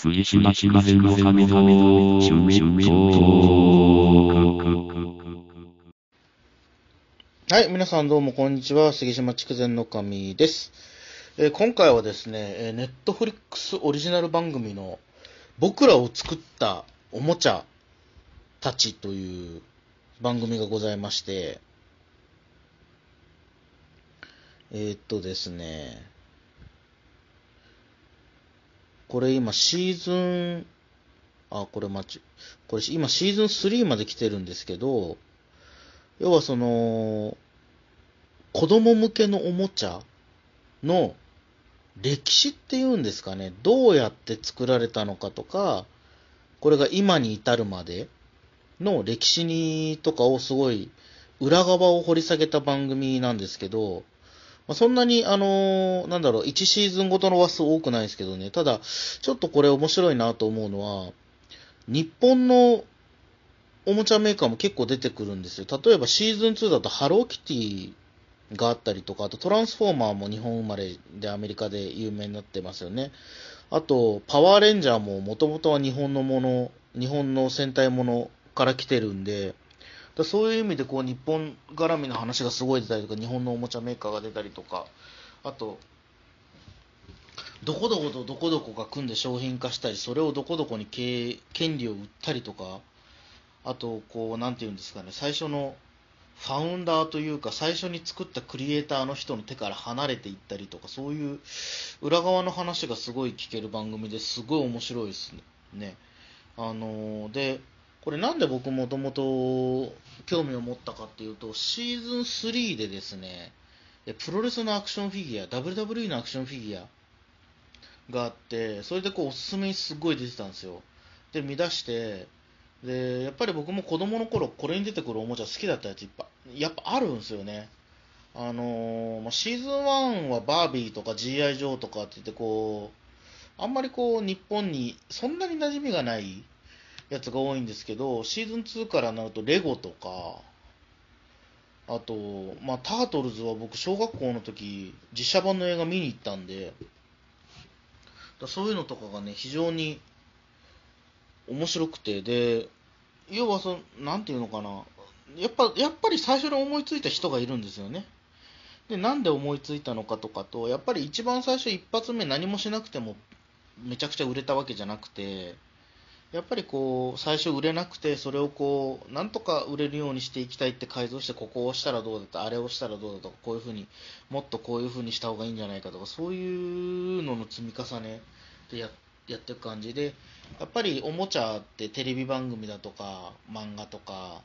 しましましの神々趣味。はい、皆さんどうもこんにちは。杉島筑前の神です。えー今回はですね、えーネットフリックスオリジナル番組の僕らを作ったおもちゃたちという番組がございまして、えーっとですね、これ今シーズン、あ、これ待ち、これ今シーズン3まで来てるんですけど、要はその、子供向けのおもちゃの歴史っていうんですかね、どうやって作られたのかとか、これが今に至るまでの歴史にとかをすごい裏側を掘り下げた番組なんですけど、まあ、そんなに、あのーなんだろう、1シーズンごとの話数多くないですけどね、ただ、ちょっとこれ面白いなと思うのは、日本のおもちゃメーカーも結構出てくるんですよ。例えばシーズン2だとハローキティがあったりとか、あとトランスフォーマーも日本生まれでアメリカで有名になってますよね。あと、パワーレンジャーももともとは日本のもの、日本の戦隊ものから来てるんで、だそういう意味でこう日本絡みの話がすごい出たりとか、日本のおもちゃメーカーが出たりとか、あと、どこどことどこどこが組んで商品化したり、それをどこどこに経営権利を売ったりとか、あと、こう、なんていうんですかね、最初のファウンダーというか、最初に作ったクリエイターの人の手から離れていったりとか、そういう裏側の話がすごい聞ける番組ですごい面白いですね。あのーで、これなんで僕もともと興味を持ったかっていうと、シーズン3でですね、プロレスのアクションフィギュア、WWE のアクションフィギュアがあって、それでこうおすすめにすごい出てたんですよ。で、見出して、で、やっぱり僕も子供の頃、これに出てくるおもちゃ好きだったやついっぱい、やっぱあるんですよね。あのーまあ、シーズン1はバービーとか G.I. ジョーとかって言ってこう、あんまりこう日本にそんなに馴染みがないやつが多いんですけど、シーズン2からなるとレゴとか、あと、まあ、タートルズは僕小学校の時、実写版の映画見に行ったんで、だそういうのとかがね、非常に面白くて、で、要はその、なんていうのかな、やっぱ、やっぱり最初に思いついた人がいるんですよね。で、なんで思いついたのかとかと、やっぱり一番最初一発目何もしなくてもめちゃくちゃ売れたわけじゃなくて、やっぱりこう、最初売れなくて、それをこう、なんとか売れるようにしていきたいって改造して、ここを押したらどうだとか、あれを押したらどうだとか、こういうふうに、もっとこういうふうにした方がいいんじゃないかとか、そういうのの積み重ねでややっていく感じで、やっぱりおもちゃってテレビ番組だとか、漫画とか、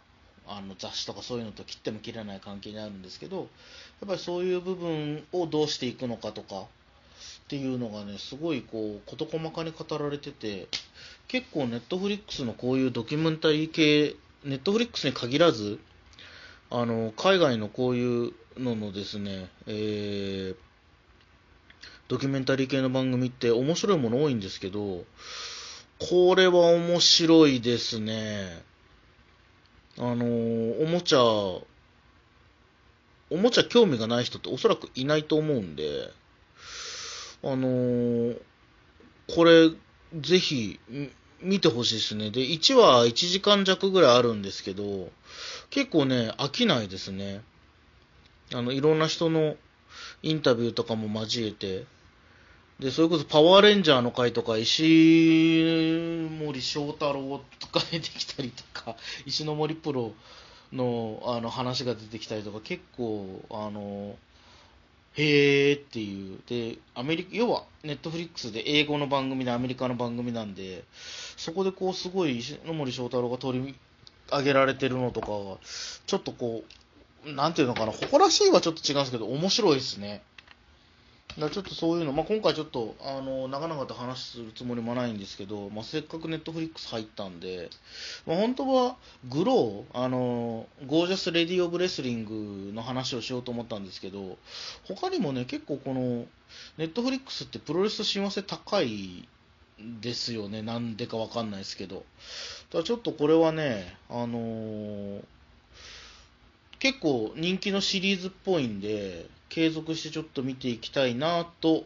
あの雑誌とかそういうのと切っても切れない関係にあるんですけど、やっぱりそういう部分をどうしていくのかとかっていうのがね、すごいこう、事細かに語られてて、結構ネットフリックスのこういうドキュメンタリー系、ネットフリックスに限らず、あの、海外のこういうののですね、えー、ドキュメンタリー系の番組って面白いもの多いんですけど、これは面白いですね。あのおもちゃ、おもちゃ興味がない人っておそらくいないと思うんで、あのーこれ、ぜひ、見てほしいですね。で、1話1時間弱ぐらいあるんですけど、結構ね、飽きないですね。あの、いろんな人のインタビューとかも交えて、で、それこそパワーレンジャーの回とか、石森章太郎とか出てきたりとか、石森プロのあの話が出てきたりとか、結構、あの、へーっていう。で、アメリカ、要は、ネットフリックスで英語の番組でアメリカの番組なんで、そこでこう、すごい石森章太郎が取り上げられてるのとかは、ちょっとこう、なんていうのかな、誇らしいはちょっと違うんですけど、面白いですね。だちょっとそういうの、まあ、今回ちょっと、あの、長々と話するつもりもないんですけど、まあ、せっかくネットフリックス入ったんで、まあ、本当は、グロー、あの、ゴージャス・レディ・オブ・レスリングの話をしようと思ったんですけど、他にもね、結構この、ネットフリックスってプロレス親和性高いですよね。なんでかわかんないですけど。だちょっとこれはね、あのー結構人気のシリーズっぽいんで、継続してちょっと見ていきたいなと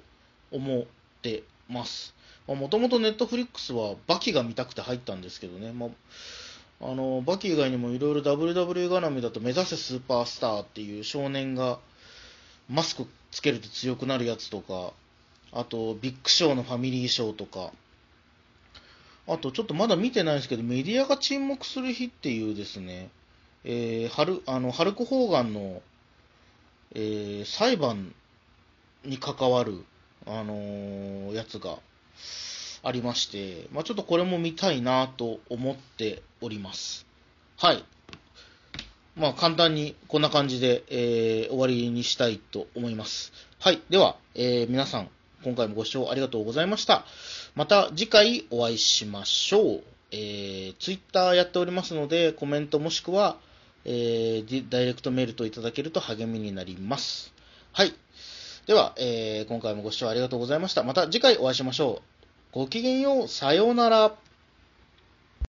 思ってます。もともとネットフリックスはバキが見たくて入ったんですけどね、まあ、あのバキ以外にもいろいろ WW 絡みだと目指せスーパースターっていう少年がマスクつけると強くなるやつとか、あとビッグショーのファミリーショーとか、あとちょっとまだ見てないんですけど、メディアが沈黙する日っていうですね、えー、ハルあのハルク・ホーガンの、えー、裁判に関わる、あのーやつがありまして、まあ、ちょっとこれも見たいなと思っております。はい。まあ、簡単にこんな感じで、えー終わりにしたいと思います。はい。では、えー皆さん、今回もご視聴ありがとうございました。また次回お会いしましょう。えー、Twitter やっておりますので、コメントもしくは、えーダイレクトメールといただけると励みになります。はい。では、えー今回もご視聴ありがとうございました。また次回お会いしましょう。ごきげんよう。さようなら。